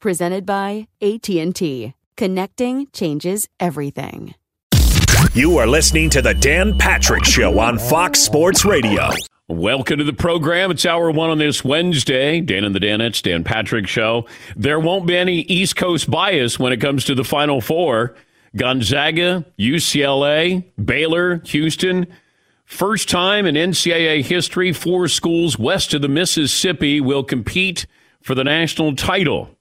Presented by AT&T. Connecting changes everything. You are listening to the Dan Patrick Show on Fox Sports Radio. Welcome to the program. It's hour one on this Wednesday. Dan and the Danettes, Dan Patrick Show. There won't be any East Coast bias when it comes to the Final Four. Gonzaga, UCLA, Baylor, Houston. First time in NCAA history, four schools west of the Mississippi will compete for the national title.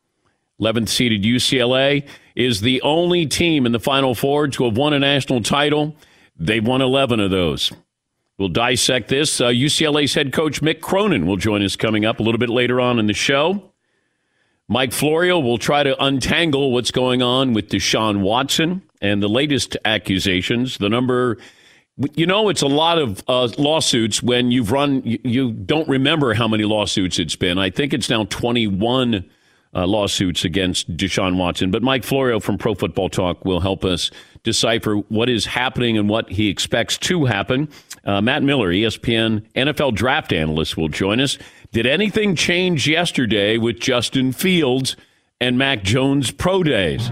11th seeded UCLA is the only team in the Final Four to have won a national title. They've won 11 of those. We'll dissect this. Uh, UCLA's head coach Mick Cronin will join us coming up a little bit later on in the show. Mike Florio will try to untangle what's going on with Deshaun Watson and the latest accusations. The number, you know, it's a lot of uh, lawsuits when you've run, you, you don't remember how many lawsuits it's been. I think it's now 21 uh, lawsuits against Deshaun Watson. But Mike Florio from Pro Football Talk will help us decipher what is happening and what he expects to happen. Uh, Matt Miller, ESPN NFL draft analyst, will join us. Did anything change yesterday with Justin Fields and Mac Jones pro days?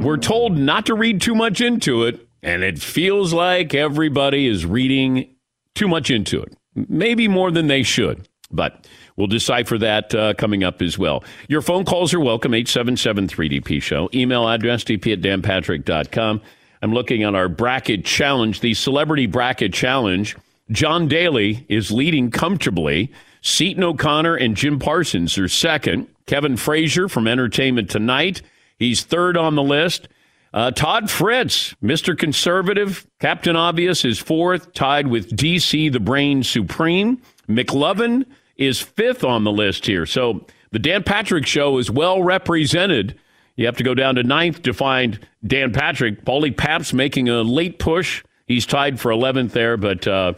We're told not to read too much into it, and it feels like everybody is reading too much into it. Maybe more than they should. But we'll decipher that uh, coming up as well. Your phone calls are welcome, 877-3DP Show. Email address, dp at danpatrick.com. I'm looking at our bracket challenge, the celebrity bracket challenge. John Daly is leading comfortably. Seton O'Connor and Jim Parsons are second. Kevin Frazier from Entertainment Tonight, he's third on the list. Uh, Todd Fritz, Mr. Conservative, Captain Obvious is fourth, tied with DC the Brain Supreme. McLovin is fifth on the list here. So the Dan Patrick Show is well represented. You have to go down to ninth to find Dan Patrick. Paulie Pabst making a late push. He's tied for 11th there, but uh,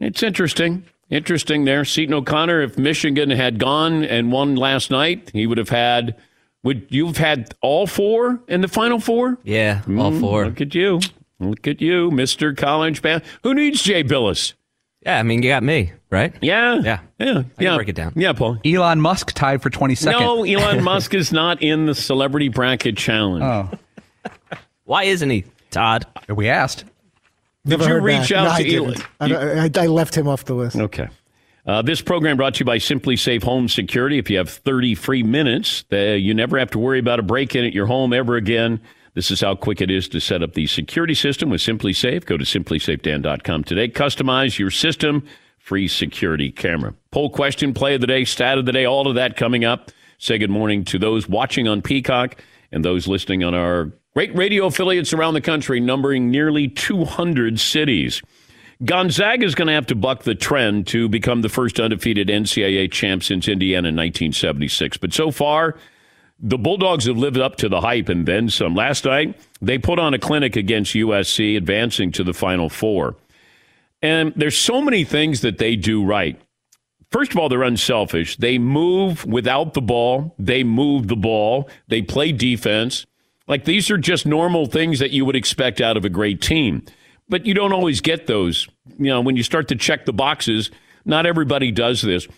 it's interesting. Interesting there. Seton O'Connor, if Michigan had gone and won last night, he would have had. Would you've had all four in the final four? Yeah, all Mm, four. Look at you. Look at you, Mr. College Band. Who needs Jay Bilas? Yeah, I mean, you got me, right? Yeah. Yeah. Yeah. I can yeah. break it down. Yeah, Paul. Elon Musk tied for 22nd. No, Elon Musk is not in the celebrity bracket challenge. Oh, Why isn't he, Todd? we asked. Did Never you heard reach back. out No, I to Elon? I, don't- I, I left him off the list. Okay. Uh, this program brought to you by SimpliSafe Home Security. If you have 30 free minutes, uh, you never have to worry about a break in at your home ever again. This is how quick it is to set up the security system with SimpliSafe. Go to simplisafedan.com today. Customize your system. Free security camera. Poll question, play of the day, stat of the day, all of that coming up. Say good morning to those watching on Peacock and those listening on our great radio affiliates around the country, numbering nearly 200 cities. Gonzaga is going to have to buck the trend to become the first undefeated NCAA champ since Indiana in 1976. But so far, the Bulldogs have lived up to the hype and then some. Last night, they put on a clinic against USC, advancing to the Final Four. And there's so many things that they do right. First of all, they're unselfish. They move without the ball, they move the ball, they play defense. Like these are just normal things that you would expect out of a great team. But you don't always get those. You know, when you start to check the boxes, not everybody does this.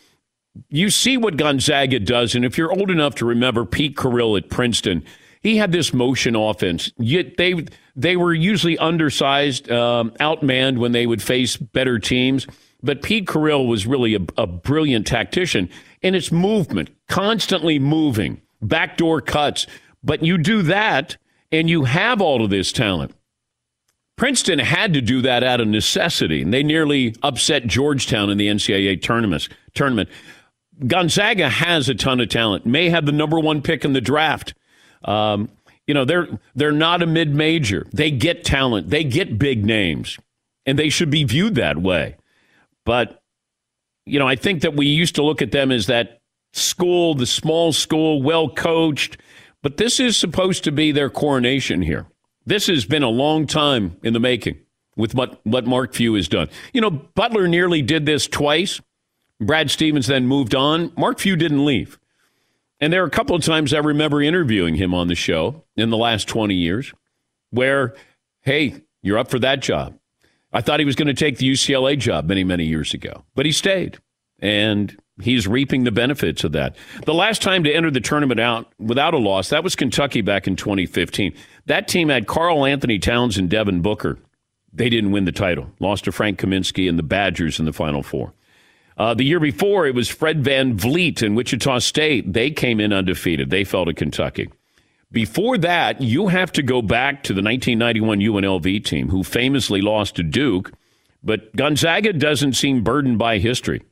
You see what Gonzaga does, and if you're old enough to remember Pete Carril at Princeton, he had this motion offense. Yet they they were usually undersized, um, outmanned when they would face better teams. But Pete Carril was really a, a brilliant tactician, and it's movement, constantly moving, backdoor cuts. But you do that, and you have all of this talent. Princeton had to do that out of necessity, and they nearly upset Georgetown in the NCAA tournament. Tournament. Gonzaga has a ton of talent. May have the number one pick in the draft. Um, you know they're they're not a mid major. They get talent. They get big names, and they should be viewed that way. But you know, I think that we used to look at them as that school, the small school, well coached. But this is supposed to be their coronation here. This has been a long time in the making with what, what Mark Few has done. You know, Butler nearly did this twice. Brad Stevens then moved on. Mark Few didn't leave. And there are a couple of times I remember interviewing him on the show in the last 20 years where, hey, you're up for that job. I thought he was going to take the UCLA job many, many years ago, but he stayed. And he's reaping the benefits of that. The last time to enter the tournament out without a loss, that was Kentucky back in 2015. That team had Karl-Anthony Towns and Devin Booker. They didn't win the title, lost to Frank Kaminsky and the Badgers in the Final Four. Uh, the year before, it was Fred Van VanVleet in Wichita State. They came in undefeated. They fell to Kentucky. Before that, you have to go back to the 1991 UNLV team, who famously lost to Duke. But Gonzaga doesn't seem burdened by history.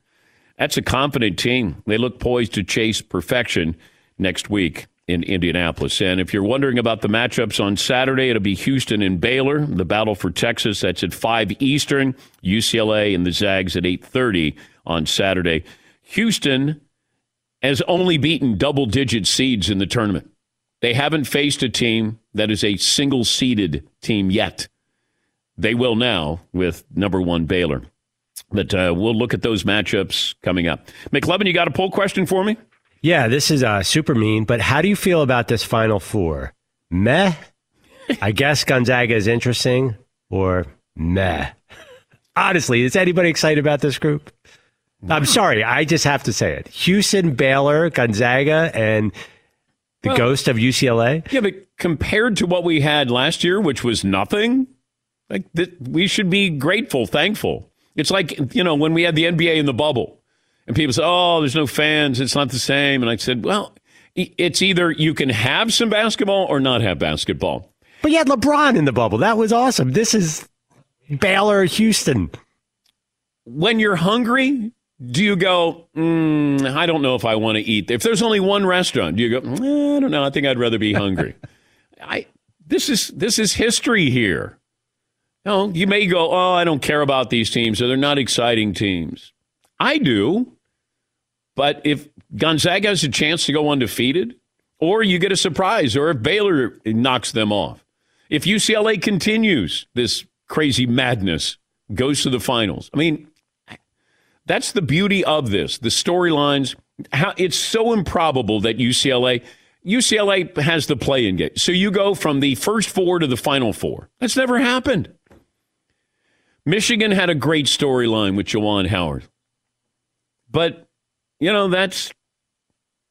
That's a confident team. They look poised to chase perfection next week in Indianapolis. And if you're wondering about the matchups on Saturday, it'll be Houston and Baylor, the battle for Texas. That's at 5 Eastern, UCLA and the Zags at 8:30 on Saturday. Houston has only beaten double-digit seeds in the tournament. They haven't faced a team that is a single-seeded team yet. They will now with number 1 Baylor. But uh, we'll look at those matchups coming up. McLovin, you got a poll question for me? Yeah, this is uh, super mean, but how do you feel about this Final Four? Meh? I guess Gonzaga is interesting, or meh? Honestly, is anybody excited about this group? I'm sorry, I just have to say it. Houston, Baylor, Gonzaga, and the Well- ghost of UCLA. Yeah, but compared to what we had last year, which was nothing, like th- we should be grateful, thankful. It's like you know when we had the NBA in the bubble, and people said, "Oh, there's no fans; it's not the same." And I said, "Well, it's either you can have some basketball or not have basketball." But you had LeBron in the bubble. That was awesome. This is Baylor, Houston. When you're hungry, do you go? Mm, I don't know if I want to eat. If there's only one restaurant, do you go? "Eh, I don't know. I think I'd rather be hungry. I this is this is history here. No, you may go, oh, I don't care about these teams, or they're not exciting teams. I do. But if Gonzaga has a chance to go undefeated, or you get a surprise, or if Baylor knocks them off, if UCLA continues this crazy madness, goes to the finals, I mean, that's the beauty of this. The storylines, how it's so improbable that UCLA UCLA has the play in game. So you go from the first four to the final four. That's never happened. Michigan had a great storyline with Juwan Howard. But, you know, that's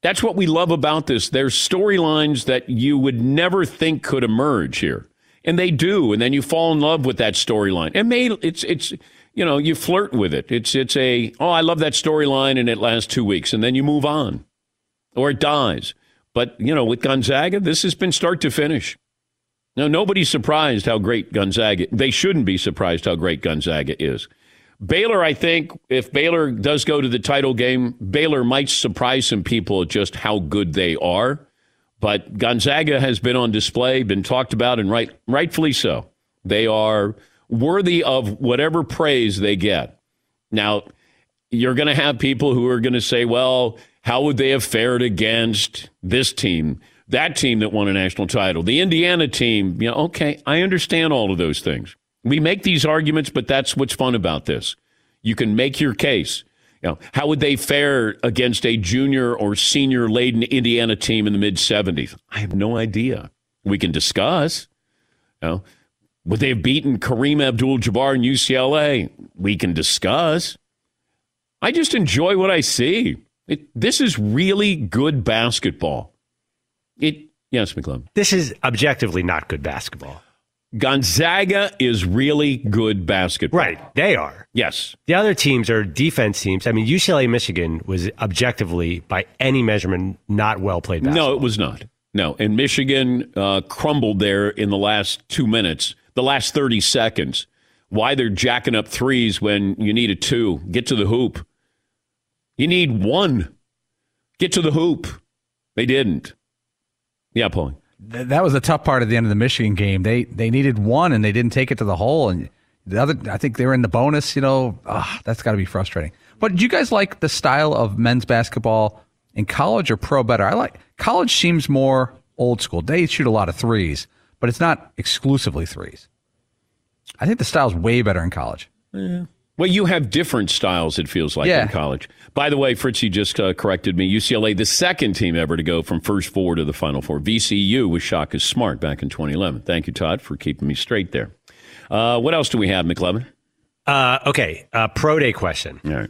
that's what we love about this. There's storylines that you would never think could emerge here. And they do, and then you fall in love with that storyline. And may it's it's you know, you flirt with it. It's it's a oh, I love that storyline and it lasts 2 weeks and then you move on. Or it dies. But, you know, with Gonzaga, this has been start to finish. Now nobody's surprised how great Gonzaga. They shouldn't be surprised how great Gonzaga is. Baylor, I think, if Baylor does go to the title game, Baylor might surprise some people just how good they are. But Gonzaga has been on display, been talked about, and right, rightfully so. They are worthy of whatever praise they get. Now, you're going to have people who are going to say, well, how would they have fared against this team, that team that won a national title, the Indiana team? You know, okay, I understand all of those things. We make these arguments, but that's what's fun about this. You can make your case. You know, how would they fare against a junior or senior laden Indiana team in the mid 70s? I have no idea. We can discuss. You know, would they have beaten Kareem Abdul Jabbar and UCLA? We can discuss. I just enjoy what I see. It, this is really good basketball. It yes, McClellan. This is objectively not good basketball. Gonzaga is really good basketball. Right, they are. Yes. The other teams are defense teams. I mean, UCLA Michigan was objectively, by any measurement, not well played basketball. No, it was not. No, and Michigan uh, crumbled there in the last two minutes, the last 30 seconds. Why they're jacking up threes when you need a two? Get to the hoop. You need one. Get to the hoop. They didn't. Yeah. Th- That was the tough part at the end of the Michigan game. They they needed one and they didn't take it to the hole. And the other, I think they were in the bonus. You know, ah, that's got to be frustrating. But do you guys like the style of men's basketball in college or pro better? I like college seems more old school. They shoot a lot of threes, but it's not exclusively threes. I think the style's way better in college. Yeah. Well, you have different styles, it feels like, Yeah. in college. By the way, Fritzy just uh, corrected me. UCLA, the second team ever to go from first four to the Final Four. VCU was Shaka Smart back in 2011. Thank you, Todd, for keeping me straight there. Uh, what else do we have, McLovin? Uh, okay, uh, pro day question. All right.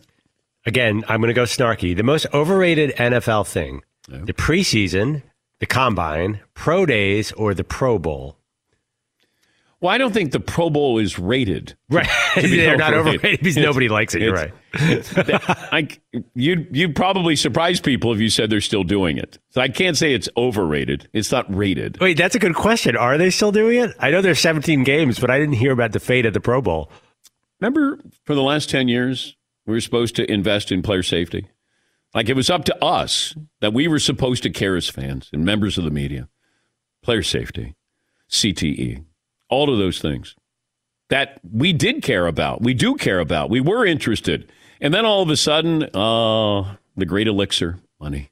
Again, I'm going to go snarky. The most overrated NFL thing: the preseason, the combine, pro days, or the Pro Bowl. Well, I don't think the Pro Bowl is rated. Right. They're not overrated because nobody likes it. You're right. I, you'd, you'd probably surprise people if you said they're still doing it. So I can't say it's overrated. It's not rated. Wait, that's a good question. Are they still doing it? I know there's 17 games, but I didn't hear about the fate of the Pro Bowl. Remember, for the last 10 years, we were supposed to invest in player safety. Like it was up to us that we were supposed to care as fans and members of the media. Player safety, CTE, all of those things that we did care about. We do care about. We were interested. And then all of a sudden, uh, the great elixir, money.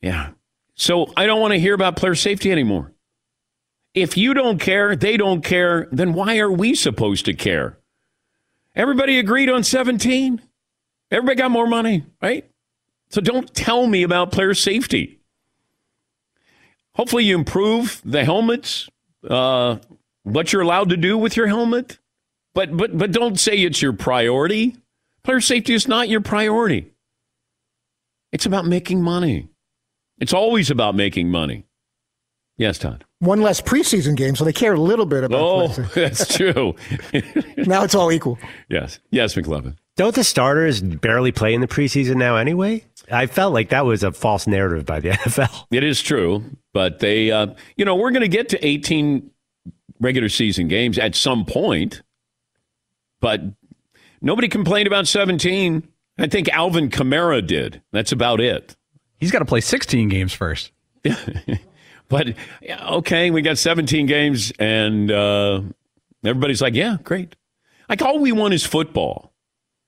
Yeah. So I don't want to hear about player safety anymore. If you don't care, they don't care, then why are we supposed to care? Everybody agreed on 17. Everybody got more money, right? So don't tell me about player safety. Hopefully, you improve the helmets, uh, what you're allowed to do with your helmet, but but but don't say it's your priority. Player safety is not your priority. It's about making money. It's always about making money. Yes, Todd. One less preseason game, so they care a little bit about. Oh, that's true. now it's all equal. yes, yes, McLovin. Don't the starters barely play in the preseason now anyway? I felt like that was a false narrative by the NFL. It is true, but they, uh, you know, we're going to get to 18 regular season games at some point, but nobody complained about 17. I think Alvin Kamara did. That's about it. He's got to play 16 games first. But okay, we got 17 games, and uh, everybody's like, yeah, great. Like all we want is football.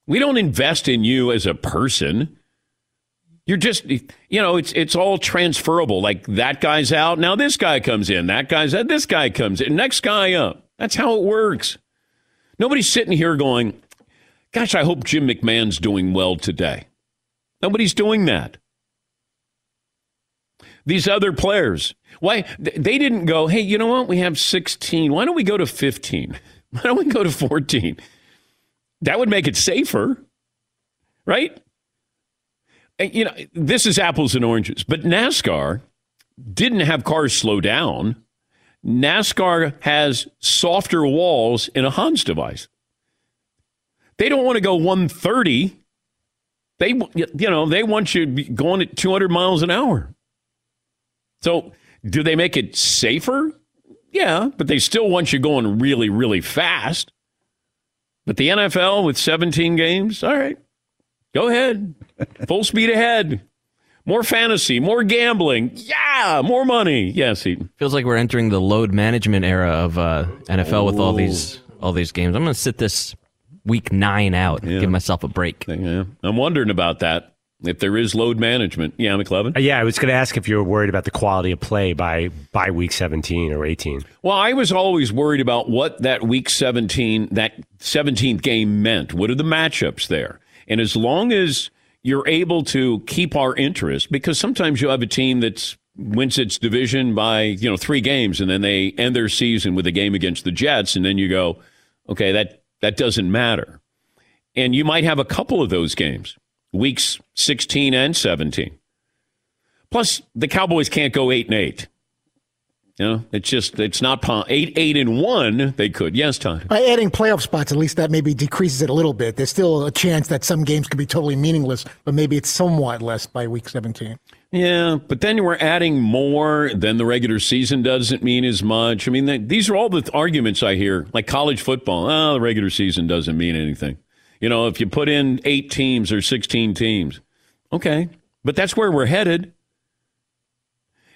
We don't invest in you as a person. You're just, you know, it's it's all transferable. Like that guy's out, now this guy comes in. That guy's out, this guy comes in. Next guy up. That's how it works. Nobody's sitting here going, "Gosh, I hope Jim McMahon's doing well today." Nobody's doing that. These other players, why they didn't go? Hey, you know what? We have 16. Why don't we go to 15? Why don't we go to 14? That would make it safer, right? And, you know, this is apples and oranges, but NASCAR didn't have cars slow down. NASCAR has softer walls in a Hans device. They don't want to go 130. They, you know, they want you going at 200 miles an hour. So, do they make it safer Yeah, but they still want you going really, really fast. But the NFL with 17 games, all right, go ahead. Full speed ahead. More fantasy, more gambling. Yeah, more money. Yes, Eaton. Feels like we're entering the load management era of uh, NFL with all these all these games. I'm going to sit this week nine out and give myself a break. Yeah, I'm wondering about that. If there is load management, yeah, McLovin. Uh, yeah, I was going to ask if you were worried about the quality of play by by week 17 or 18. Well, I was always worried about what that week 17, that 17th game meant. What are the matchups there? And as long as you're able to keep our interest, because sometimes you have a team that's wins its division by, you know, three games and then they end their season with a game against the Jets. And then you go, okay, that, that doesn't matter. And you might have a couple of those games, weeks 16 and 17. Plus, the Cowboys can't go eight and eight. You know, it's just it's not po- eight eight and one. They could yes, Tom. By adding playoff spots, at least that maybe decreases it a little bit. There's still a chance that some games could be totally meaningless, but maybe it's somewhat less by week 17. Yeah, but then we're adding more than the regular season doesn't mean as much. I mean, these are all the arguments I hear, like college football. Oh, the regular season doesn't mean anything. You know, if you put in eight teams or sixteen teams, okay, but that's where we're headed.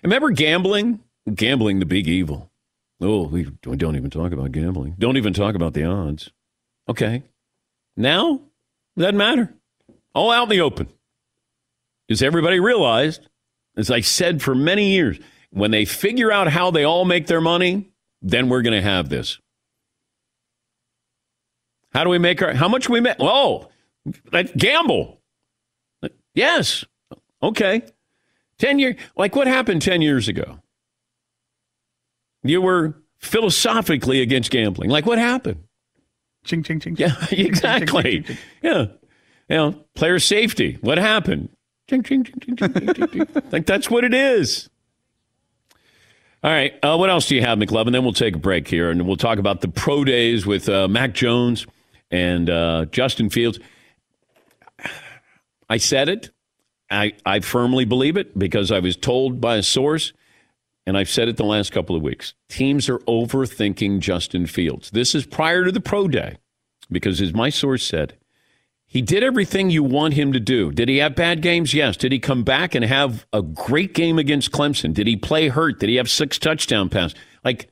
Remember gambling? Gambling, the big evil. Oh, we don't even talk about gambling. Don't even talk about the odds. Okay. Now, doesn't matter. All out in the open. Because everybody realized, as I said for many years, when they figure out how they all make their money, then we're going to have this. How do we make our, how much we make? Oh, like gamble. Yes. Okay. 10 years, like what happened 10 years ago? You were philosophically against gambling. Like what happened? Ching, ching, ching. Yeah, exactly. Yeah. You know, player safety. What happened? Ching, ching, ching, ching, ching, ching, ching, ching. like that's what it is. All right. Uh, what else do you have, McLovin? Then we'll take a break here and we'll talk about the pro days with uh, Mac Jones and uh, Justin Fields. I said it. I, I firmly believe it because I was told by a source, and I've said it the last couple of weeks. Teams are overthinking Justin Fields. This is prior to the pro day because, as my source said, he did everything you want him to do. Did he have bad games? Yes. Did he come back and have a great game against Clemson? Did he play hurt? Did he have six touchdown passes? Like,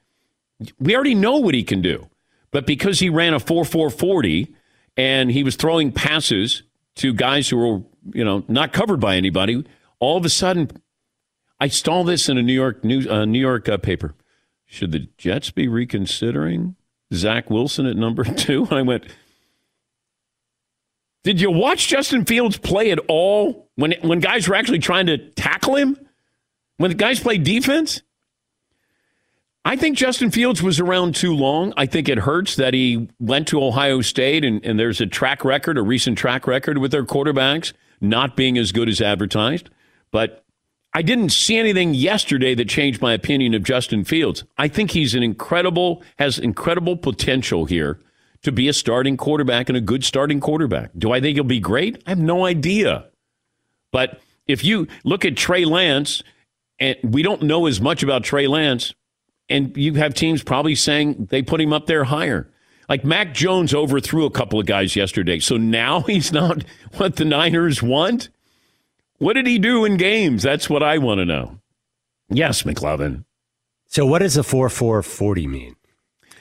we already know what he can do. But because he ran a 4 4 40 and he was throwing passes to guys who were, you know, not covered by anybody, all of a sudden, I saw this in a New York news, uh, New York uh, paper. Should the Jets be reconsidering Zach Wilson at number two? And I went, did you watch Justin Fields play at all when when guys were actually trying to tackle him? When the guys play defense? I think Justin Fields was around too long. I think it hurts that he went to Ohio State and, and there's a track record, a recent track record with their quarterbacks not being as good as advertised. But I didn't see anything yesterday that changed my opinion of Justin Fields. I think he's an incredible, has incredible potential here to be a starting quarterback and a good starting quarterback. Do I think he'll be great? I have no idea. But if you look at Trey Lance, and we don't know as much about Trey Lance, and you have teams probably saying they put him up there higher. Like Mac Jones overthrew a couple of guys yesterday. So now he's not what the Niners want? What did he do in games? That's what I want to know. Yes, McLovin. So what does a 4 4 40 mean?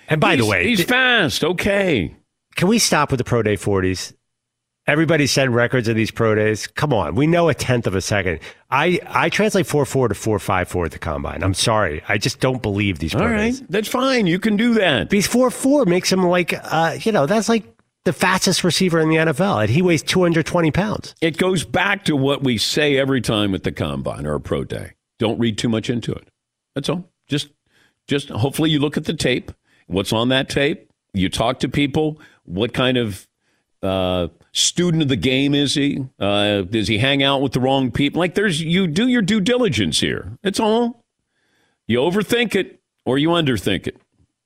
And by the way, he's th- fast. Okay. can we stop with the Pro Day 40s? Everybody set records of these pro days. Come on, we know a tenth of a second. I, I translate four four to four five four at the combine. I'm sorry, I just don't believe these pro All right. days. That's fine. You can do that. Because four four makes him like, uh, you know, that's like the fastest receiver in the NFL, and he weighs 220 pounds. It goes back to what we say every time at the combine or a pro day. Don't read too much into it. That's all. Just just hopefully you look at the tape. What's on that tape? You talk to people. What kind of uh, student of the game is he? Uh, does he hang out with the wrong people? Like there's you do your due diligence here. That's all. You overthink it or you underthink it.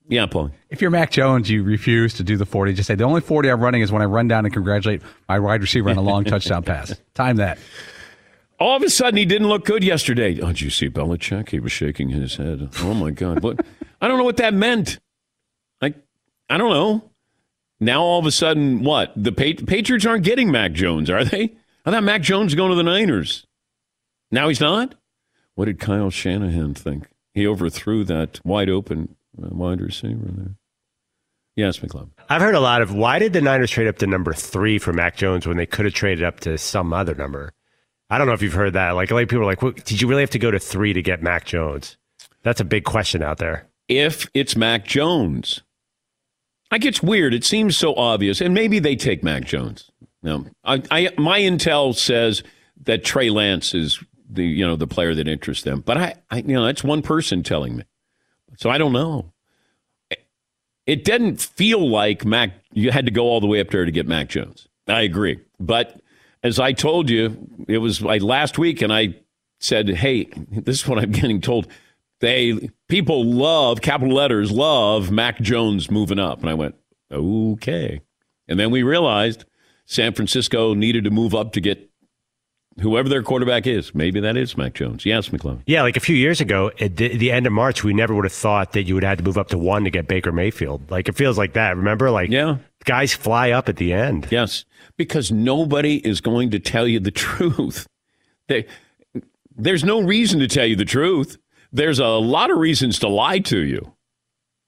Yeah, Paul. If you're Mac Jones, you refuse to do the 40. Just say, the only 40 I'm running is when I run down and congratulate my wide receiver on a long touchdown pass. Time that. All of a sudden, he didn't look good yesterday. Oh, did you see Belichick? He was shaking his head. Oh my God! What? I don't know what that meant. Like, I don't know. Now all of a sudden, what? The pa- Patriots aren't getting Mac Jones, are they? I thought Mac Jones going to the Niners. Now he's not? What did Kyle Shanahan think? He overthrew that wide open uh, wide receiver there. Yes, McClung. I've heard a lot of why did the Niners trade up to number three for Mac Jones when they could have traded up to some other number? I don't know if you've heard that. Like, like people are like, well, did you really have to go to three to get Mac Jones? That's a big question out there. If it's Mac Jones, like it's weird. It seems so obvious, and maybe they take Mac Jones. No, I, I my intel says that Trey Lance is the you know the player that interests them, but I, I you know that's one person telling me, so I don't know. It didn't feel like Mac. You had to go all the way up there to get Mac Jones. I agree, but as I told you, it was like last week, and I said, "Hey, this is what I'm getting told." They people love capital letters love Mac Jones moving up, and I went, "Okay," and then we realized San Francisco needed to move up to get whoever their quarterback is. Maybe that is Mac Jones. Yes, McClung. Yeah, like a few years ago, at the, the, end of March, we never would have thought that you would have to move up to one to get Baker Mayfield. Like it feels like that. Remember, like yeah, guys fly up at the end. Yes, because nobody is going to tell you the truth. They, there's no reason to tell you the truth. There's a lot of reasons to lie to you,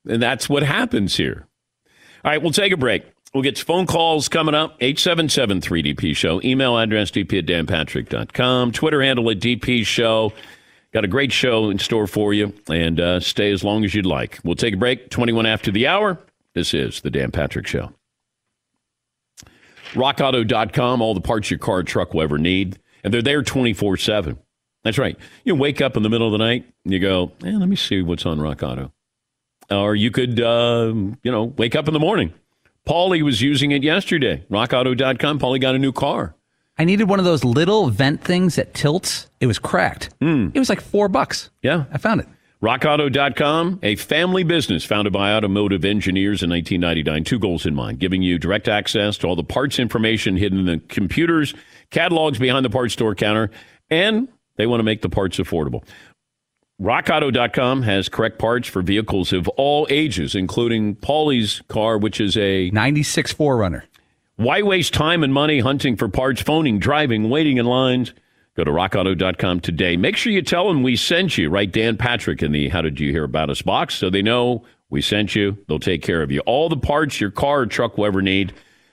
and that's what happens here. All right, we'll take a break. We'll get phone calls coming up. 877 3DP Show. Email address dp at danpatrick.com. Twitter handle at DP Show. Got a great show in store for you, and uh, stay as long as you'd like. We'll take a break. 21 after the hour. This is the Dan Patrick Show. RockAuto.com, all the parts your car or truck will ever need. And they're there 24 7. That's right. You wake up in the middle of the night and you go, eh, let me see what's on Rock Auto. Or you could, uh, you know, wake up in the morning Paulie was using it yesterday. RockAuto.com. Paulie got a new car. I needed one of those little vent things that tilts. It was cracked. Mm. It was like four bucks. Yeah. I found it. RockAuto.com, a family business founded by automotive engineers in 1999. Two goals in mind giving you direct access to all the parts information hidden in the computers, catalogs behind the parts store counter, and they want to make the parts affordable. RockAuto.com has correct parts for vehicles of all ages, including Paulie's car, which is a 96 4Runner. Why waste time and money hunting for parts, phoning, driving, waiting in lines? Go to rockauto.com today. Make sure you tell them we sent you. Write Dan Patrick in the How Did You Hear About Us box so they know we sent you. They'll take care of you. All the parts your car or truck will ever need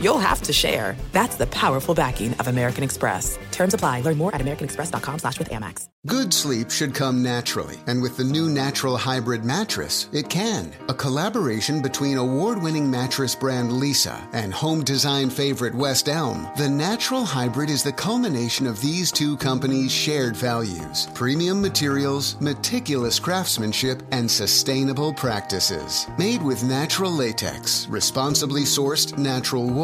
you'll have to share. That's the powerful backing of American Express. Terms apply. Learn more at americanexpress.com slash with Amex. Good sleep should come naturally, and with the new Natural Hybrid mattress, it can. A collaboration between award-winning mattress brand Leesa and home design favorite West Elm, the Natural Hybrid is the culmination of these two companies' shared values: premium materials, meticulous craftsmanship, and sustainable practices. Made with natural latex, responsibly sourced natural wool,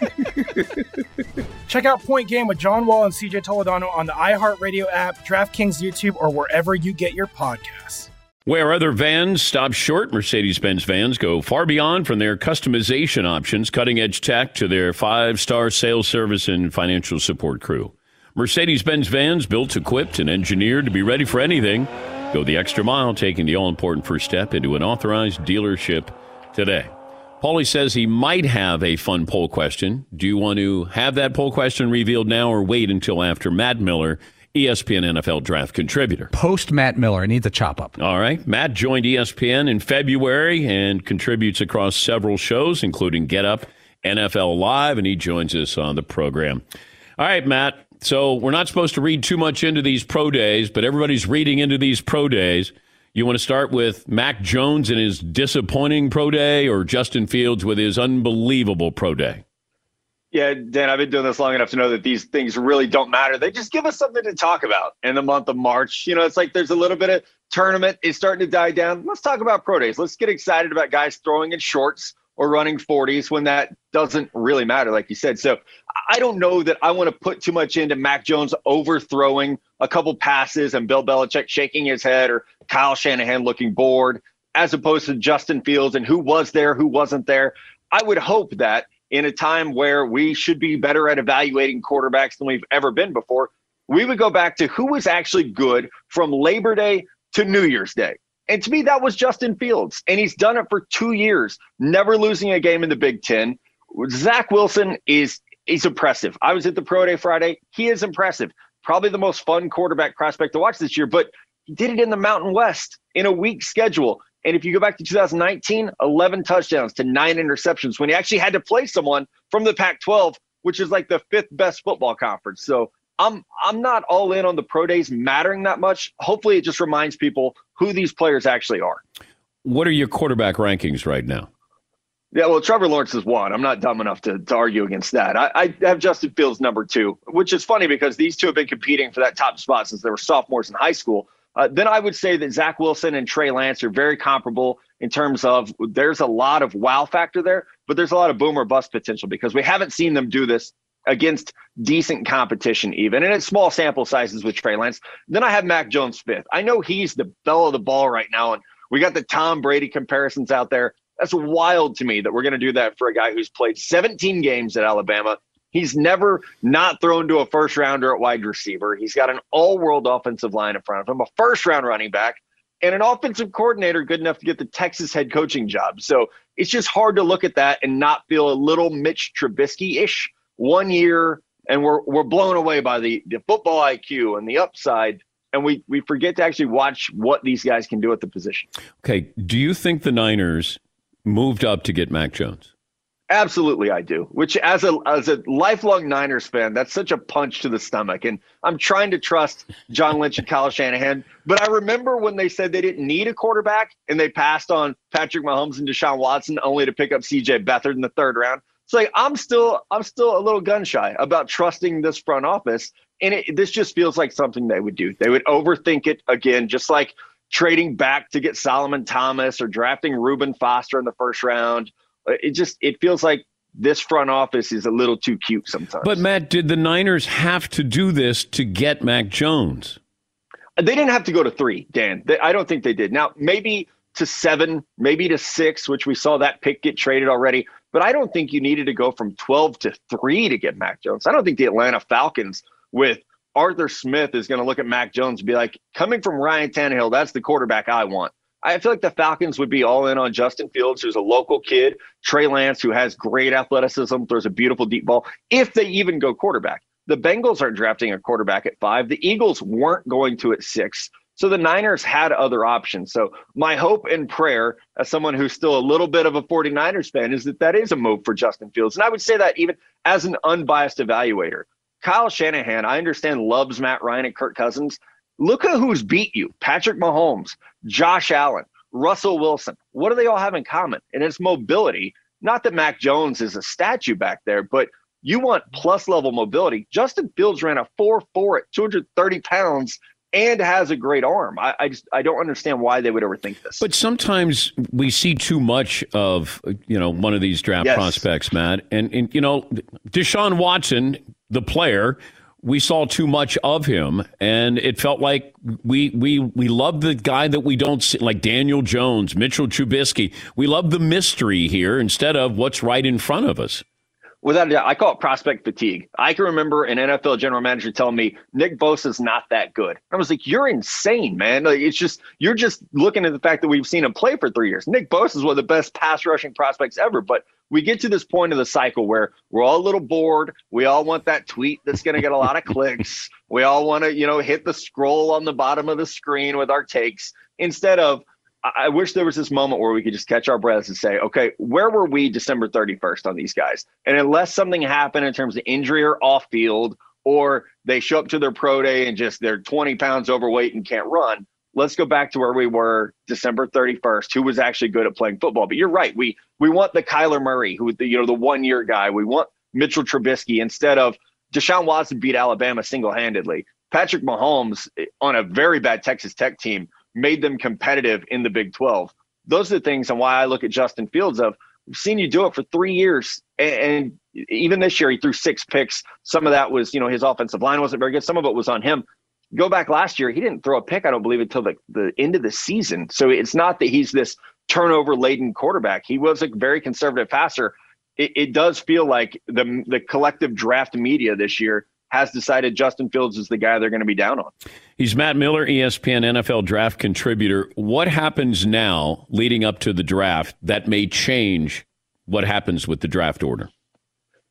Check out Point Game with John Wall and CJ Toledano on the iHeartRadio app, DraftKings YouTube, or wherever you get your podcasts. Where other vans stop short, Mercedes Benz vans go far beyond from their customization options, cutting edge tech to their five star sales service and financial support crew. Mercedes Benz vans built, equipped, and engineered to be ready for anything. Go the extra mile, taking the all important first step into an authorized dealership today. Paulie says he might have a fun poll question. Do you want to have that poll question revealed now or wait until after Matt Miller, ESPN NFL draft contributor? Post Matt Miller needs a chop up. All right. Matt joined ESPN in February and contributes across several shows, including Get Up, NFL Live, and he joins us on the program. All right, Matt. So we're not supposed to read too much into these pro days, but everybody's reading into these pro days. You want to start with Mac Jones and his disappointing pro day or Justin Fields with his unbelievable pro day? Yeah, Dan, I've been doing this long enough to know that these things really don't matter. They just give us something to talk about in the month of March. You know, it's like there's a little bit of tournament is starting to die down. Let's talk about pro days. Let's get excited about guys throwing in shorts or running 40s when that doesn't really matter, like you said. So I don't know that I want to put too much into Mac Jones overthrowing a couple passes and Bill Belichick shaking his head or Kyle Shanahan looking bored, as opposed to Justin Fields and who was there, who wasn't there. I would hope that in a time where we should be better at evaluating quarterbacks than we've ever been before, we would go back to who was actually good from Labor Day to New Year's Day. And to me, that was Justin Fields. And he's done it for two years, never losing a game in the Big Ten. Zach Wilson is he's impressive. I was at the Pro Day Friday. He is impressive. Probably the most fun quarterback prospect to watch this year, but he did it in the Mountain West in a weak schedule. And if you go back to 2019, 11 touchdowns to nine interceptions when he actually had to play someone from the Pac 12, which is like the fifth best football conference. So I'm I'm not all in on the pro days mattering that much. Hopefully it just reminds people who these players actually are. What are your quarterback rankings right now? Yeah, well, Trevor Lawrence is one. I'm not dumb enough to, to argue against that. I, I have Justin Fields number two, which is funny because these two have been competing for that top spot since they were sophomores in high school. Uh, then I would say that Zach Wilson and Trey Lance are very comparable in terms of there's a lot of wow factor there, but there's a lot of boom or bust potential because we haven't seen them do this against decent competition, even and it's small sample sizes with Trey Lance. Then I have Mac Jones fifth. I know he's the bell of the ball right now, and we got the Tom Brady comparisons out there. That's wild to me that we're going to do that for a guy who's played 17 games at Alabama. He's never not thrown to a first rounder at wide receiver. He's got an all world offensive line in front of him, a first round running back. and an offensive coordinator good enough to get the Texas head coaching job. So it's just hard to look at that and not feel a little Mitch Trubisky ish one year, and we're we're blown away by the the football IQ and the upside, and we we forget to actually watch what these guys can do at the position. Okay, do you think the Niners moved up to get Mac Jones? Absolutely, I do. Which, as a as a lifelong Niners fan, that's such a punch to the stomach. And I'm trying to trust John Lynch and Kyle Shanahan, but I remember when they said they didn't need a quarterback and they passed on Patrick Mahomes and Deshaun Watson only to pick up C.J. Beathard in the third round. It's like I'm still I'm still a little gun shy about trusting this front office, and it, this just feels like something they would do. They would overthink it again, just like trading back to get Solomon Thomas or drafting Reuben Foster in the first round uh, it just it feels like this front office is a little too cute sometimes. But Matt, did the Niners have to do this to get Mac Jones? They didn't have to go to three, Dan. They, I don't think they did. Now maybe to seven, maybe to six, which we saw that pick get traded already. But I don't think you needed to go from 12 to three to get Mac Jones. I don't think the Atlanta Falcons with Arthur Smith is going to look at Mac Jones and be like, coming from Ryan Tannehill, that's the quarterback I want. I feel like the Falcons would be all in on Justin Fields, who's a local kid, Trey Lance, who has great athleticism, throws a beautiful deep ball, if they even go quarterback. The Bengals aren't drafting a quarterback at five. The Eagles weren't going to at six. So the Niners had other options. So my hope and prayer, as someone who's still a little bit of a 49ers fan, is that that is a move for Justin Fields. And I would say that even as an unbiased evaluator. Kyle Shanahan, I understand, loves Matt Ryan and Kirk Cousins. Look at who's beat you Patrick Mahomes, Josh Allen, Russell Wilson. What do they all have in common? And it's mobility. Not that Mac Jones is a statue back there, but you want plus level mobility. Justin Fields ran a 4 4 at 230 pounds and has a great arm. I, I, just I don't understand why they would ever think this. But sometimes we see too much of you know one of these draft yes. prospects, Matt, and and you know Deshaun Watson, the player, we saw too much of him, and it felt like we we we love the guy that we don't see, like Daniel Jones, Mitchell Trubisky. We love the mystery here instead of what's right in front of us. Without a doubt, I call it prospect fatigue. I can remember an NFL general manager telling me Nick Bosa's not that good. I was like, "You're insane, man! Like, it's just you're just looking at the fact that we've seen him play for three years. Nick Bosa is one of the best pass rushing prospects ever, but we get to this point of the cycle where we're all a little bored. We all want that tweet that's going to get a lot of clicks. We all want to, you know, hit the scroll on the bottom of the screen with our takes instead of. I wish there was this moment where we could just catch our breaths and say, okay, where were we December 31st on these guys? And unless something happened in terms of injury or off field, or they show up to their pro day and just they're 20 pounds overweight and can't run, let's go back to where we were December 31st, who was actually good at playing football. But you're right. We we want the Kyler Murray, who the you know the one year guy. We want Mitchell Trubisky instead of Deshaun Watson beat Alabama single handedly. Patrick Mahomes eh, on a very bad Texas Tech team made them competitive in the Big 12. Those are the things and why I look at Justin Fields of we've seen you do it for three years. And, even this year, he threw six picks. Some of that was, you know, his offensive line wasn't very good. Some of it was on him go back last year, he didn't throw a pick, I don't believe, until the, the end of the season. So it's not that he's this turnover laden quarterback. He was a very conservative passer. It, it, does feel like the the collective draft media this year has decided Justin Fields is the guy they're going to be down on. He's Matt Miller, ESPN NFL draft contributor. What happens now leading up to the draft that may change what happens with the draft order?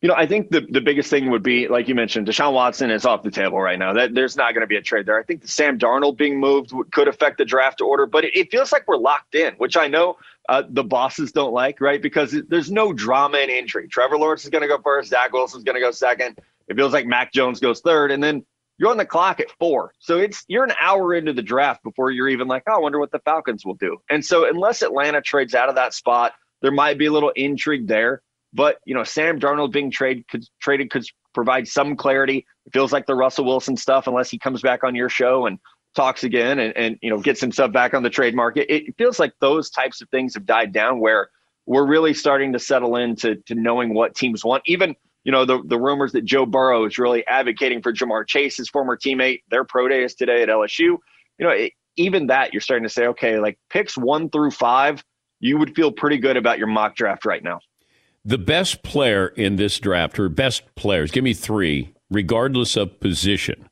You know, I think the, the biggest thing would be, like you mentioned, Deshaun Watson is off the table right now. That there's not going to be a trade there. I think the Sam Darnold being moved could affect the draft order, but it, it feels like we're locked in, which I know uh, the bosses don't like, right? Because there's no drama and injury. Trevor Lawrence is going to go first. Zach Wilson's going to go second. It feels like Mac Jones goes third, and then you're on the clock at four. So it's you're an hour into the draft before you're even like, oh, I wonder what the Falcons will do. And so unless Atlanta trades out of that spot, there might be a little intrigue there. But you know, Sam Darnold being trade could, traded could provide some clarity. It feels like the Russell Wilson stuff, unless he comes back on your show and talks again and, and you know gets himself back on the trade market. It feels like those types of things have died down where we're really starting to settle into to knowing what teams want. Even you know the the rumors that Joe Burrow is really advocating for Ja'Marr Chase, his former teammate. Their pro day is today at LSU. You know, it, even that you're starting to say, okay, like picks one through five, you would feel pretty good about your mock draft right now. The best player in this draft, or best players, give me three, regardless of position.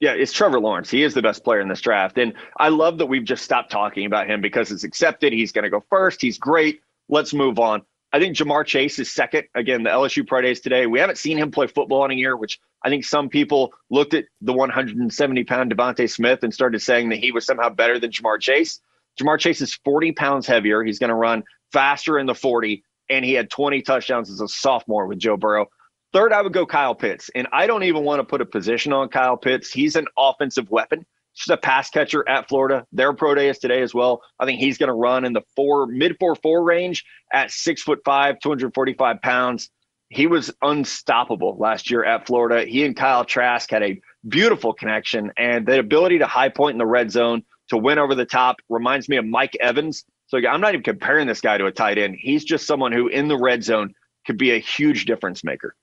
Yeah, it's Trevor Lawrence. He is the best player in this draft. And I love that we've just stopped talking about him because it's accepted. He's going to go first. He's great. Let's move on. I think Ja'Marr Chase is second. Again, the LSU Pro Days today. We haven't seen him play football in a year, which I think some people looked at the 170 pound DeVonta Smith and started saying that he was somehow better than Ja'Marr Chase. Ja'Marr Chase is 40 pounds heavier. He's going to run faster in the 40, and he had 20 touchdowns as a sophomore with Joe Burrow. Third, I would go Kyle Pitts. And I don't even want to put a position on Kyle Pitts. He's an offensive weapon. Just a pass catcher at Florida. Their pro day is today as well. I think he's going to run in the four mid four four range at six foot five, 245 pounds. He was unstoppable last year at Florida. He and Kyle Trask had a beautiful connection and the ability to high point in the red zone to win over the top reminds me of Mike Evans. So I'm not even comparing this guy to a tight end. He's just someone who in the red zone could be a huge difference maker.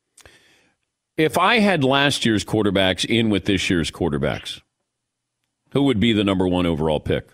If I had last year's quarterbacks in with this year's quarterbacks, who would be the number one overall pick?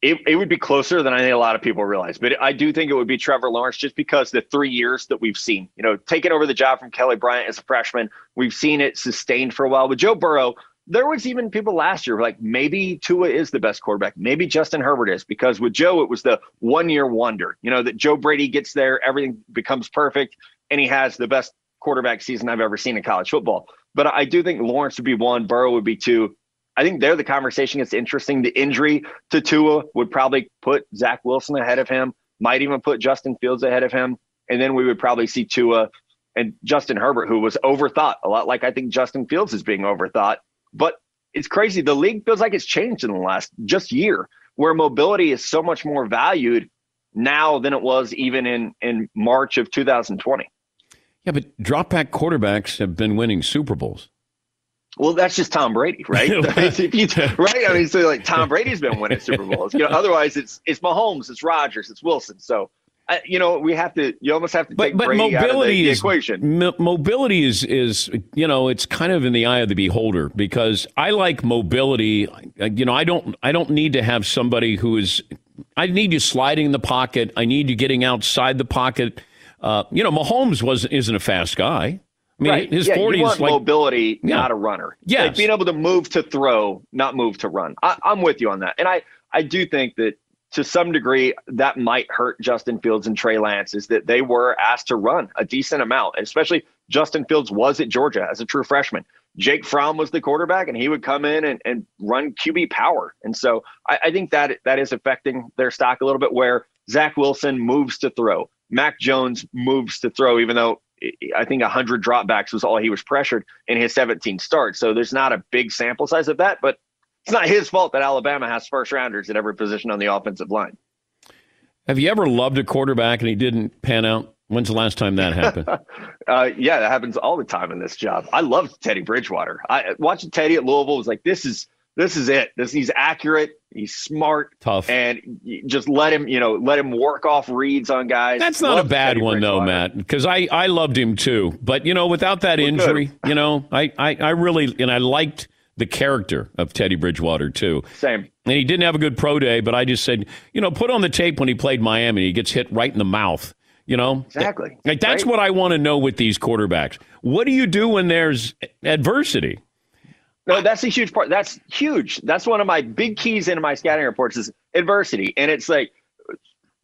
It, it would be closer than I think a lot of people realize, but I do think it would be Trevor Lawrence just because the three years that we've seen, you know, taking over the job from Kelly Bryant as a freshman, we've seen it sustained for a while. With Joe Burrow, there was even people last year like maybe Tua is the best quarterback, maybe Justin Herbert is because with Joe it was the one year wonder. You know that Joe Brady gets there, everything becomes perfect, and he has the best quarterback season I've ever seen in college football. But I do think Lawrence would be one, Burrow would be two. I think there the conversation gets interesting. The injury to Tua would probably put Zach Wilson ahead of him, might even put Justin Fields ahead of him. And then we would probably see Tua and Justin Herbert, who was overthought a lot like I think Justin Fields is being overthought. But it's crazy. The league feels like it's changed in the last just year, where mobility is so much more valued now than it was even in in March of 2020. Yeah, but drop back quarterbacks have been winning Super Bowls. Well, that's just Tom Brady, right? right? I mean, so like Tom Brady's been winning Super Bowls. You know, otherwise it's it's Mahomes, it's Rodgers, it's Wilson. So, uh, you know, we have to. You almost have to take but, but Brady mobility out of the, the equation. m- mobility is is you know it's kind of in the eye of the beholder because I like mobility. You know, I don't I don't need to have somebody who is. I need you sliding in the pocket. I need you getting outside the pocket. Uh, you know, Mahomes was isn't a fast guy. I mean, right. his yeah, forty you is want like mobility, Yeah. not a runner. Yeah. Like being able to move to throw, not move to run. I, I'm with you on that, and I I do think that to some degree that might hurt Justin Fields and Trey Lance is that they were asked to run a decent amount, and especially Justin Fields was at Georgia as a true freshman. Jake Fromm was the quarterback, and he would come in and, and run QB power, and so I, I think that that is affecting their stock a little bit. Where Zach Wilson moves to throw, Mac Jones moves to throw, even though I think 100 dropbacks was all he was pressured in his 17 starts. So there's not a big sample size of that, but it's not his fault that Alabama has first rounders at every position on the offensive line. Have you ever loved a quarterback and he didn't pan out? When's the last time that happened? uh, yeah, that happens all the time in this job. I loved Teddy Bridgewater. I watching Teddy at Louisville was like, this is this is it. This he's accurate, he's smart, tough, and just let him, you know, let him work off reads on guys. That's not a bad one though, Matt, because I, I loved him too. But you know, without that Well, injury, good. you know, I, I, I really and I liked the character of Teddy Bridgewater too. Same. And he didn't have a good pro day, but I just said, you know, put on the tape when he played Miami, he gets hit right in the mouth. You know, Exactly. Like that's Right. what I want to know with these quarterbacks. What do you do when there's adversity? No, that's a huge part. That's huge. That's one of my big keys into my scouting reports is adversity. And it's like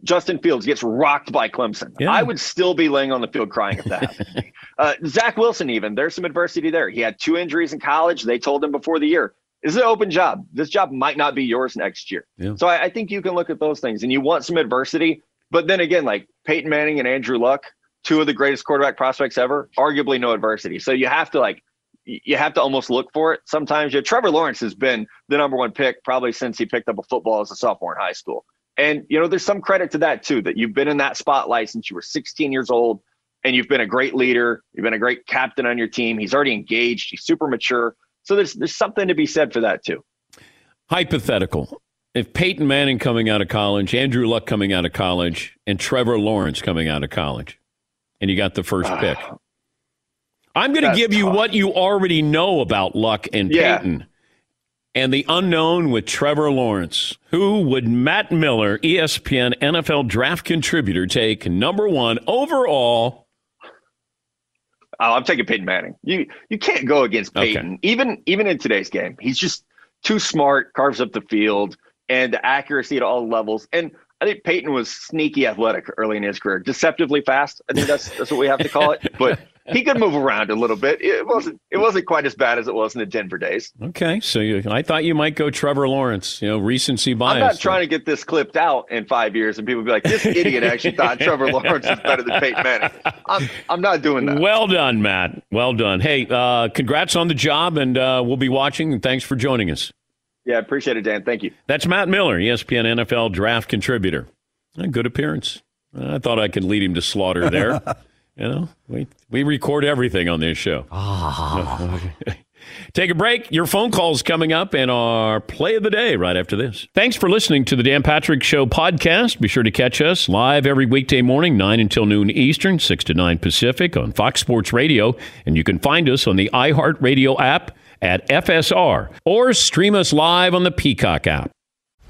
Justin Fields gets rocked by Clemson. Yeah. I would still be laying on the field crying if that happened. uh, Zach Wilson, even there's some adversity there. He had two injuries in college. They told him before the year, "This is an open job. This job might not be yours next year." Yeah. So I, I think you can look at those things, and you want some adversity. But then again, like Peyton Manning and Andrew Luck, two of the greatest quarterback prospects ever, arguably no adversity. So you have to like you have to almost look for it. Sometimes yeah, Trevor Lawrence has been the number one pick probably since he picked up a football as a sophomore in high school. And you know, there's some credit to that too, that you've been in that spotlight since you were 16 years old, and you've been a great leader. You've been a great captain on your team. He's already engaged. He's super mature. So there's there's something to be said for that too. Hypothetical. If Peyton Manning coming out of college, Andrew Luck coming out of college, and Trevor Lawrence coming out of college, and you got the first ah. pick. I'm going to give you what you already know about Luck and Yeah. Peyton. And the unknown with Trevor Lawrence. Who would Matt Miller, ESPN NFL draft contributor, take number one overall? Oh, I'm taking Peyton Manning. You you can't go against Peyton, okay. even even in today's game. He's just too smart, carves up the field, and the accuracy at all levels. And I think Peyton was sneaky athletic early in his career, deceptively fast. I think that's that's what we have to call it. But he could move around a little bit. It wasn't it wasn't quite as bad as it was in the Denver days. Okay, so you, I thought you might go Trevor Lawrence. You know, recency bias. I'm not trying to get this clipped out in five years, and people be like, "This idiot actually thought Trevor Lawrence is better than Peyton Manning." I'm I'm not doing that. Well done, Matt. Well done. Hey, uh, congrats on the job, and uh, we'll be watching. And thanks for joining us. Yeah, appreciate it, Dan. Thank you. That's Matt Miller, ESPN NFL draft contributor. A good appearance. I thought I could lead him to slaughter there. you know, we we record everything on this show. Ah. Take a break. Your phone calls coming up and our play of the day right after this. Thanks for listening to the Dan Patrick Show podcast. Be sure to catch us live every weekday morning, 9 until noon Eastern, 6 to 9 Pacific on Fox Sports Radio. And you can find us on the iHeartRadio app at FSR or stream us live on the Peacock app.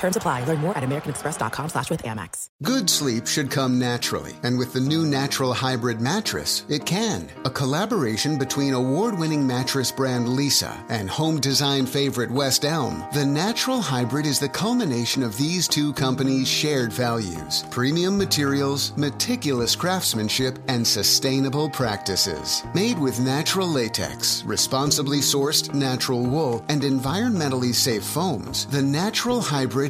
Terms apply. Learn more at americanexpress.com slash with Amex. Good sleep should come naturally. And with the new Natural Hybrid mattress, it can. A collaboration between award-winning mattress brand Leesa and home design favorite West Elm, the Natural Hybrid is the culmination of these two companies' shared values. Premium materials, meticulous craftsmanship, and sustainable practices. Made with natural latex, responsibly sourced natural wool, and environmentally safe foams, the Natural Hybrid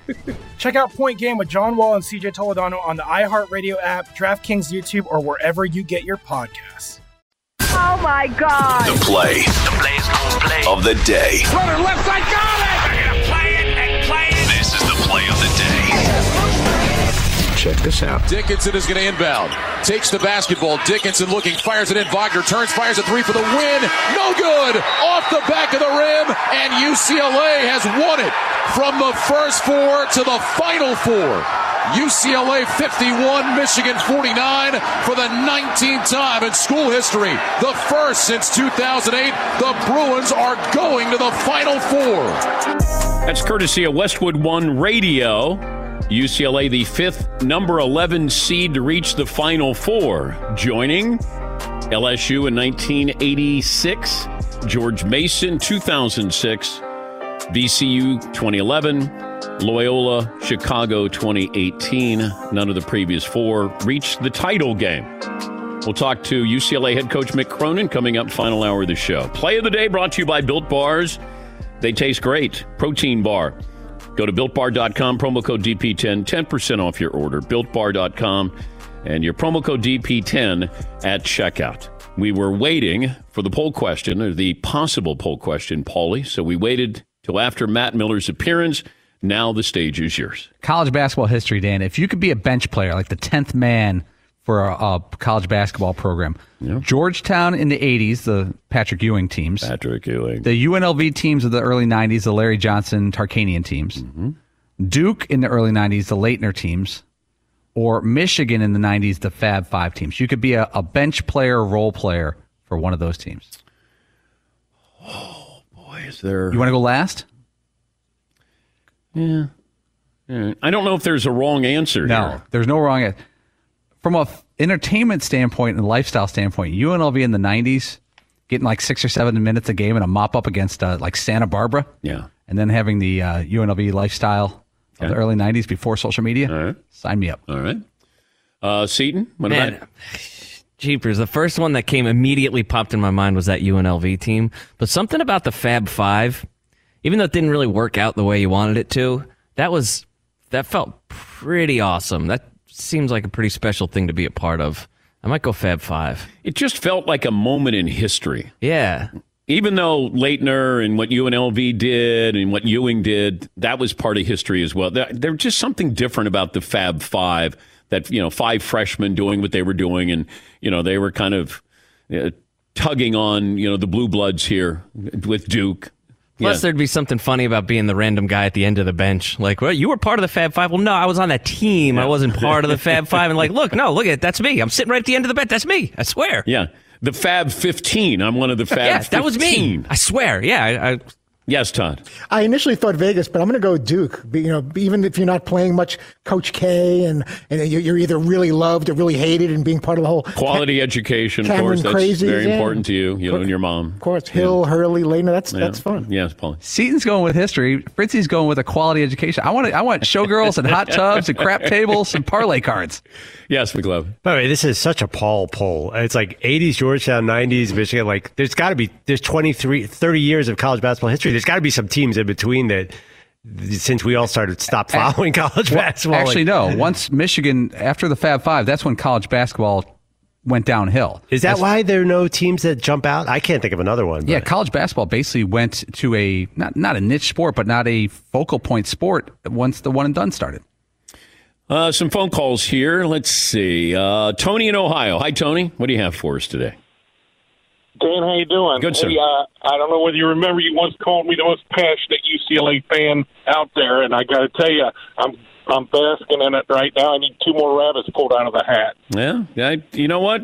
Check out Point Game with John Wall and CJ Toledano on the iHeartRadio app, DraftKings YouTube, or wherever you get your podcasts. Oh my God! The play, the plays, play of the day. Runner left side, got it! Check this out. Dickinson is going to inbound. Takes the basketball. Dickinson looking, fires it in. Wagner turns, fires a three for the win. No good. Off the back of the rim, and UCLA has won it from the first four to the final four. UCLA 51, Michigan 49 for the 19th time in school history. The first since 2008. The Bruins are going to the Final Four. That's courtesy of Westwood One Radio. UCLA, the fifth number 11 seed to reach the Final Four, joining LSU in 1986, George Mason 2006, VCU 2011, Loyola Chicago 2018. None of the previous four reached the title game. We'll talk to UCLA head coach Mick Cronin coming up final hour of the show. Play of the day brought to you by Built Bars. They taste great. Protein bar. Go to builtbar.com, promo code DP10, 10% off your order. Builtbar.com and your promo code DP10 at checkout. We were waiting for the poll question, or the possible poll question, Paulie. So we waited till after Matt Miller's appearance. Now the stage is yours. College basketball history, Dan. If you could be a bench player, like the 10th man for a, a college basketball program, Georgetown in the 80s, the Patrick Ewing teams. Patrick Ewing. The UNLV teams of the early 90s, the Larry Johnson Tarkanian teams. Mm-hmm. Duke in the early 90s, the Laettner teams. Or Michigan in the 90s, the Fab Five teams. You could be a, a bench player, role player for one of those teams. Oh, boy, is there. You want to go last? Yeah. I don't know if there's a wrong answer No, here. there's no wrong. an- From a f- entertainment standpoint and lifestyle standpoint, UNLV in the '90s, getting like six or seven minutes a game and a mop up against uh, like Santa Barbara, Yeah. and then having the uh, UNLV lifestyle of the early '90s before social media. Sign me up. All right. Uh, Seaton, what Man, about Jeepers, the first one that came immediately popped in my mind was that UNLV team. But something about the Fab Five, even though it didn't really work out the way you wanted it to, that was that felt pretty awesome. That seems like a pretty special thing to be a part of. I might go Fab Five. It just felt like a moment in history. Yeah. Even though Laettner and what UNLV did and what Ewing did, that was part of history as well. There, there's just something different about the Fab Five that, you know, five freshmen doing what they were doing. And, you know, they were kind of uh, tugging on, you know, the blue bloods here with Duke. Plus, Yeah. there'd be something funny about being the random guy at the end of the bench. Like, well, you were part of the Fab Five. Well, no, I was on that team. I wasn't part of the Fab Five. And like, look, no, look at it. That's me. I'm sitting right at the end of the bench. That's me. I swear. Yeah. The Fab 15. I'm one of the Fab yeah, that was me. I swear. Yeah. I, I, yes, Todd. I initially thought Vegas, but I'm going to go Duke. Be- You know, even if you're not playing much, Coach K, and and you're you're either really loved or really hated, and being part of the whole. Quality education, of Cameron course. That's Crazy, very yeah. important to you, you know, and your mom. Of course, Hill, Hurley, Lena. That's Yeah. that's fun. Yes, Paul. Seaton's going with history. Fritzy's going with a quality education. I want to, I want showgirls and hot tubs and crap tables and parlay cards. Yes, McLovin. By the way, this is such a Paul poll. It's like 80s Georgetown, 90s Michigan. Like, there's got to be, there's 23, 30 years of college basketball history. There's got to be some teams in between that, since we all started stop following college Well, basketball. Actually, like- no. Once Michigan, after the Fab Five, that's when college basketball went downhill. Is that why there are no teams that jump out? I can't think of another one. Yeah, college basketball basically went to a not not a niche sport, but not a focal point sport once the one and done started. Uh, some phone calls here. Let's see. Uh, Tony in Ohio. Hi, Tony. What do you have for us today? Dan, how you doing? Good, sir. Hey, uh, I don't know whether you remember, you once called me the most passionate UCLA fan out there, and I got to tell you, I'm I'm basking in it right now. I need two more rabbits pulled out of the hat. Yeah, I, you know what?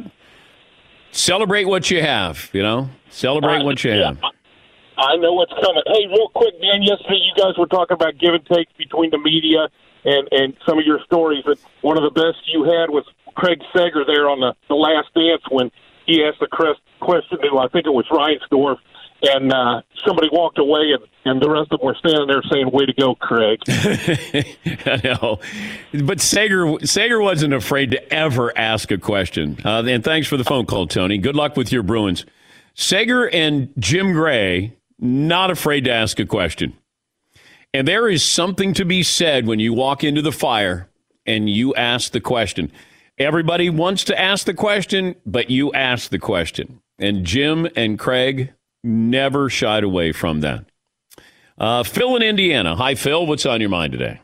Celebrate what you have. You know, celebrate what you have. I know what's coming. Hey, real quick, Dan. Yesterday, you guys were talking about give and take between the media and and some of your stories. But one of the best you had was Craig Sager there on the the Last Dance when he asked the crest question to I think it was Reinsdorf, and uh, somebody walked away, and and the rest of them were standing there saying, "Way to go, Craig." I know, but Sager Sager wasn't afraid to ever ask a question. Uh, and thanks for the phone call, Tony. Good luck with your Bruins. Sager and Jim Gray not afraid to ask a question. And there is something to be said when you walk into the fire and you ask the question. Everybody wants to ask the question, but you ask the question. And Jim and Craig never shied away from that. Uh, Phil in Indiana. Hi, Phil. What's on your mind today?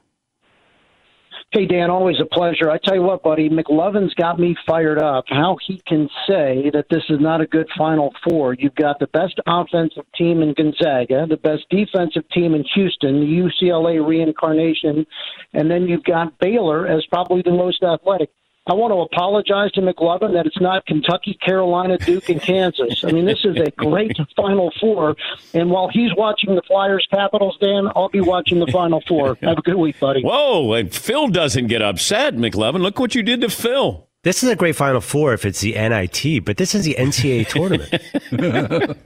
Hey, Dan, always a pleasure. I tell you what, buddy, McLovin's got me fired up. How he can say that this is not a good Final Four. You've got the best offensive team in Gonzaga, the best defensive team in Houston, the UCLA reincarnation, and then you've got Baylor as probably the most athletic. I want to apologize to McLovin that it's not Kentucky, Carolina, Duke, and Kansas. I mean, this is a great Final Four. And while he's watching the Flyers Capitals, Dan, I'll be watching the Final Four. Have a good week, buddy. Whoa, and Phil doesn't get upset, McLovin. Look what you did to Phil. This is a great Final Four if it's the NIT, but this is the NCAA tournament.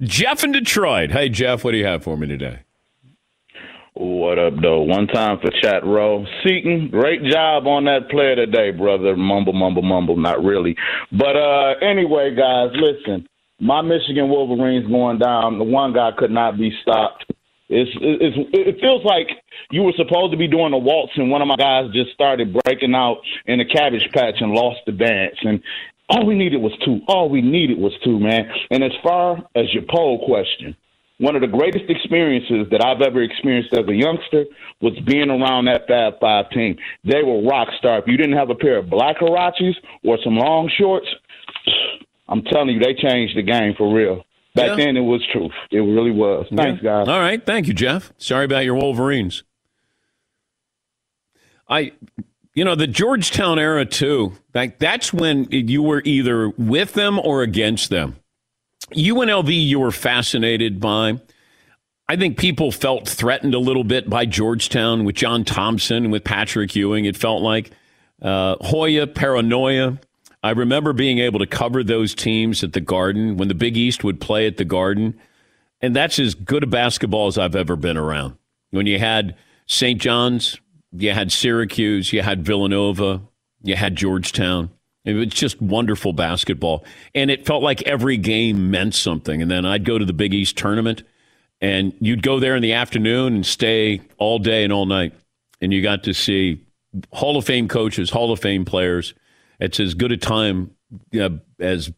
Jeff in Detroit. Hey, Jeff, what do you have for me today? What up, though? One time for chat row. Seaton, great job on that player today, brother. Mumble, mumble, mumble. Not really. But uh anyway, guys, listen. My Michigan Wolverines going down. The one guy could not be stopped. It's, it's, it feels like you were supposed to be doing a waltz, and one of my guys just started breaking out in the cabbage patch and lost the dance. And all we needed was two. All we needed was two, man. And as far as your poll question, one of the greatest experiences that I've ever experienced as a youngster was being around that Fab Five team. They were rock star. If you didn't have a pair of black Huaraches or some long shorts, I'm telling you, they changed the game for real. Back Yeah. then, it was truth. It really was. Thanks, Yeah. guys. All right. Thank you, Jeff. Sorry about your Wolverines. I, you know, the Georgetown era, too. Like, that's when you were either with them or against them. UNLV, you were fascinated by. I think people felt threatened a little bit by Georgetown with John Thompson and with Patrick Ewing. It felt like uh, Hoya, paranoia. I remember being able to cover those teams at the Garden when the Big East would play at the Garden. And that's as good a basketball as I've ever been around. When you had St. John's, you had Syracuse, you had Villanova, you had Georgetown. It was just wonderful basketball. And it felt like every game meant something. And then I'd go to the Big East tournament, and you'd go there in the afternoon and stay all day and all night. And you got to see Hall of Fame coaches, Hall of Fame players. It's as good a time uh, as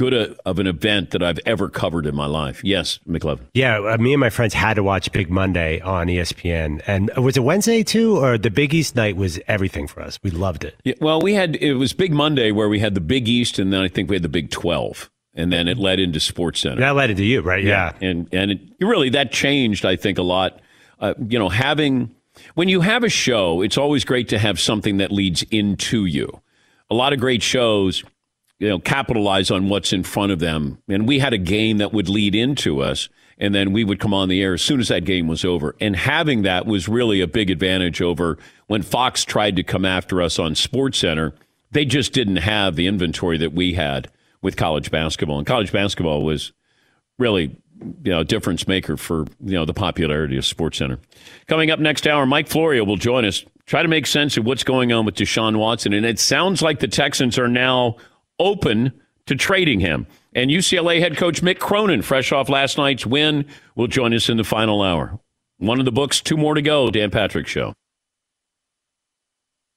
good a, of an event that I've ever covered in my life. Yes, McLovin. Yeah, uh, me and my friends had to watch Big Monday on ESPN, and was it Wednesday too, or the Big East night was everything for us. We loved it. Yeah, well, we had it was Big Monday where we had the Big East, and then I think we had the Big Twelve, and then it led into Sports Center. That led into you, right? Yeah, and and it, really that changed, I think, a lot. Uh, you know, having when you have a show, it's always great to have something that leads into you. A lot of great shows, you know, capitalize on what's in front of them, and we had a game that would lead into us. And then we would come on the air as soon as that game was over. And having that was really a big advantage over when Fox tried to come after us on Sports Center. They just didn't have the inventory that we had with college basketball. And college basketball was really you know a difference maker for you know the popularity of Sports Center. Coming up next hour, Mike Florio will join us. Try to make sense of what's going on with Deshaun Watson, and it sounds like the Texans are now open to trading him. And UCLA head coach Mick Cronin, fresh off last night's win, will join us in the final hour. One of the books, two more to go. Dan Patrick Show.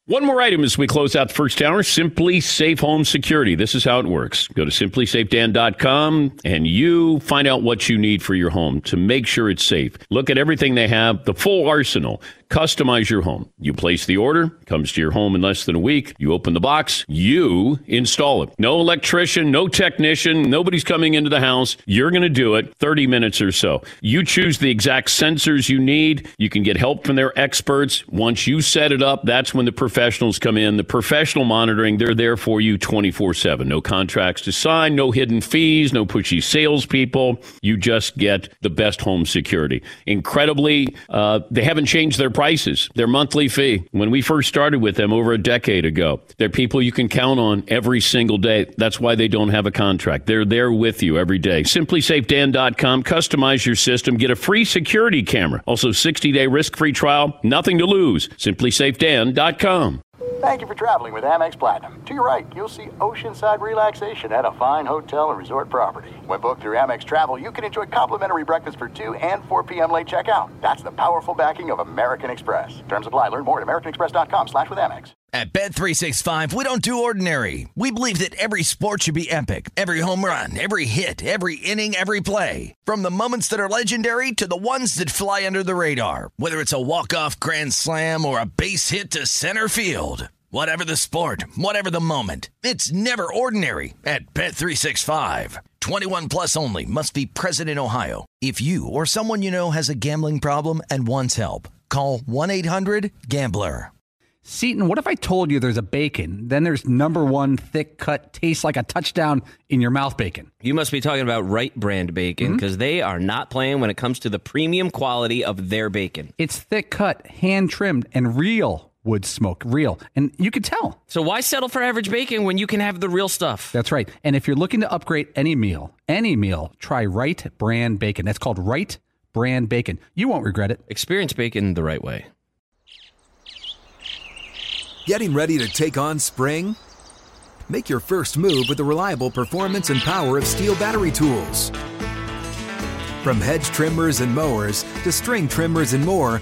One more item as we close out the first hour SimpliSafe Home Security. This is how it works. Go to simplisafedan.com and you find out what you need for your home to make sure it's safe. Look at everything they have, the full arsenal. Customize your home. You place the order, comes to your home in less than a week. You open the box, you install it. No electrician, no technician, nobody's coming into the house. You're going to do it 30 minutes or so. You choose the exact sensors you need. You can get help from their experts. Once you set it up, that's when the professionals come in. The professional monitoring, they're there for you 24 7. No contracts to sign, no hidden fees, no pushy salespeople. You just get the best home security. Incredibly, uh, they haven't changed their prices, their monthly fee. When we first started with them over a decade ago, they're people you can count on every single day. That's why they don't have a contract. They're there with you every day. SimpliSafeDan.com. Customize your system. Get a free security camera. Also, 60 day risk free trial. Nothing to lose. SimpliSafeDan.com. Thank you for traveling with Amex Platinum. To your right, you'll see oceanside relaxation at a fine hotel and resort property. When booked through Amex Travel, you can enjoy complimentary breakfast for 2 and 4 p.m. late checkout. That's the powerful backing of American Express. Terms apply. Learn more at americanexpress.com slash with Amex. At Bet365, we don't do ordinary. We believe that every sport should be epic. Every home run, every hit, every inning, every play. From the moments that are legendary to the ones that fly under the radar. Whether it's a walk-off grand slam or a base hit to center field. Whatever the sport, whatever the moment. It's never ordinary at Bet365. 21 plus only must be present in Ohio. If you or someone you know has a gambling problem and wants help, call 1-800-GAMBLER. Seaton, what if I told you there's a bacon, then there's number one thick cut, tastes like a touchdown in your mouth bacon? You must be talking about Wright Brand bacon hmm? because they are not playing when it comes to the premium quality of their bacon. It's thick cut, hand trimmed, and real wood smoke, real. And you can tell. So why settle for average bacon when you can have the real stuff? That's right. And if you're looking to upgrade any meal, any meal, try Wright Brand Bacon. That's called Wright Brand Bacon. You won't regret it. Experience bacon the right way. Getting ready to take on spring? Make your first move with the reliable performance and power of STIHL battery tools. From hedge trimmers and mowers to string trimmers and more,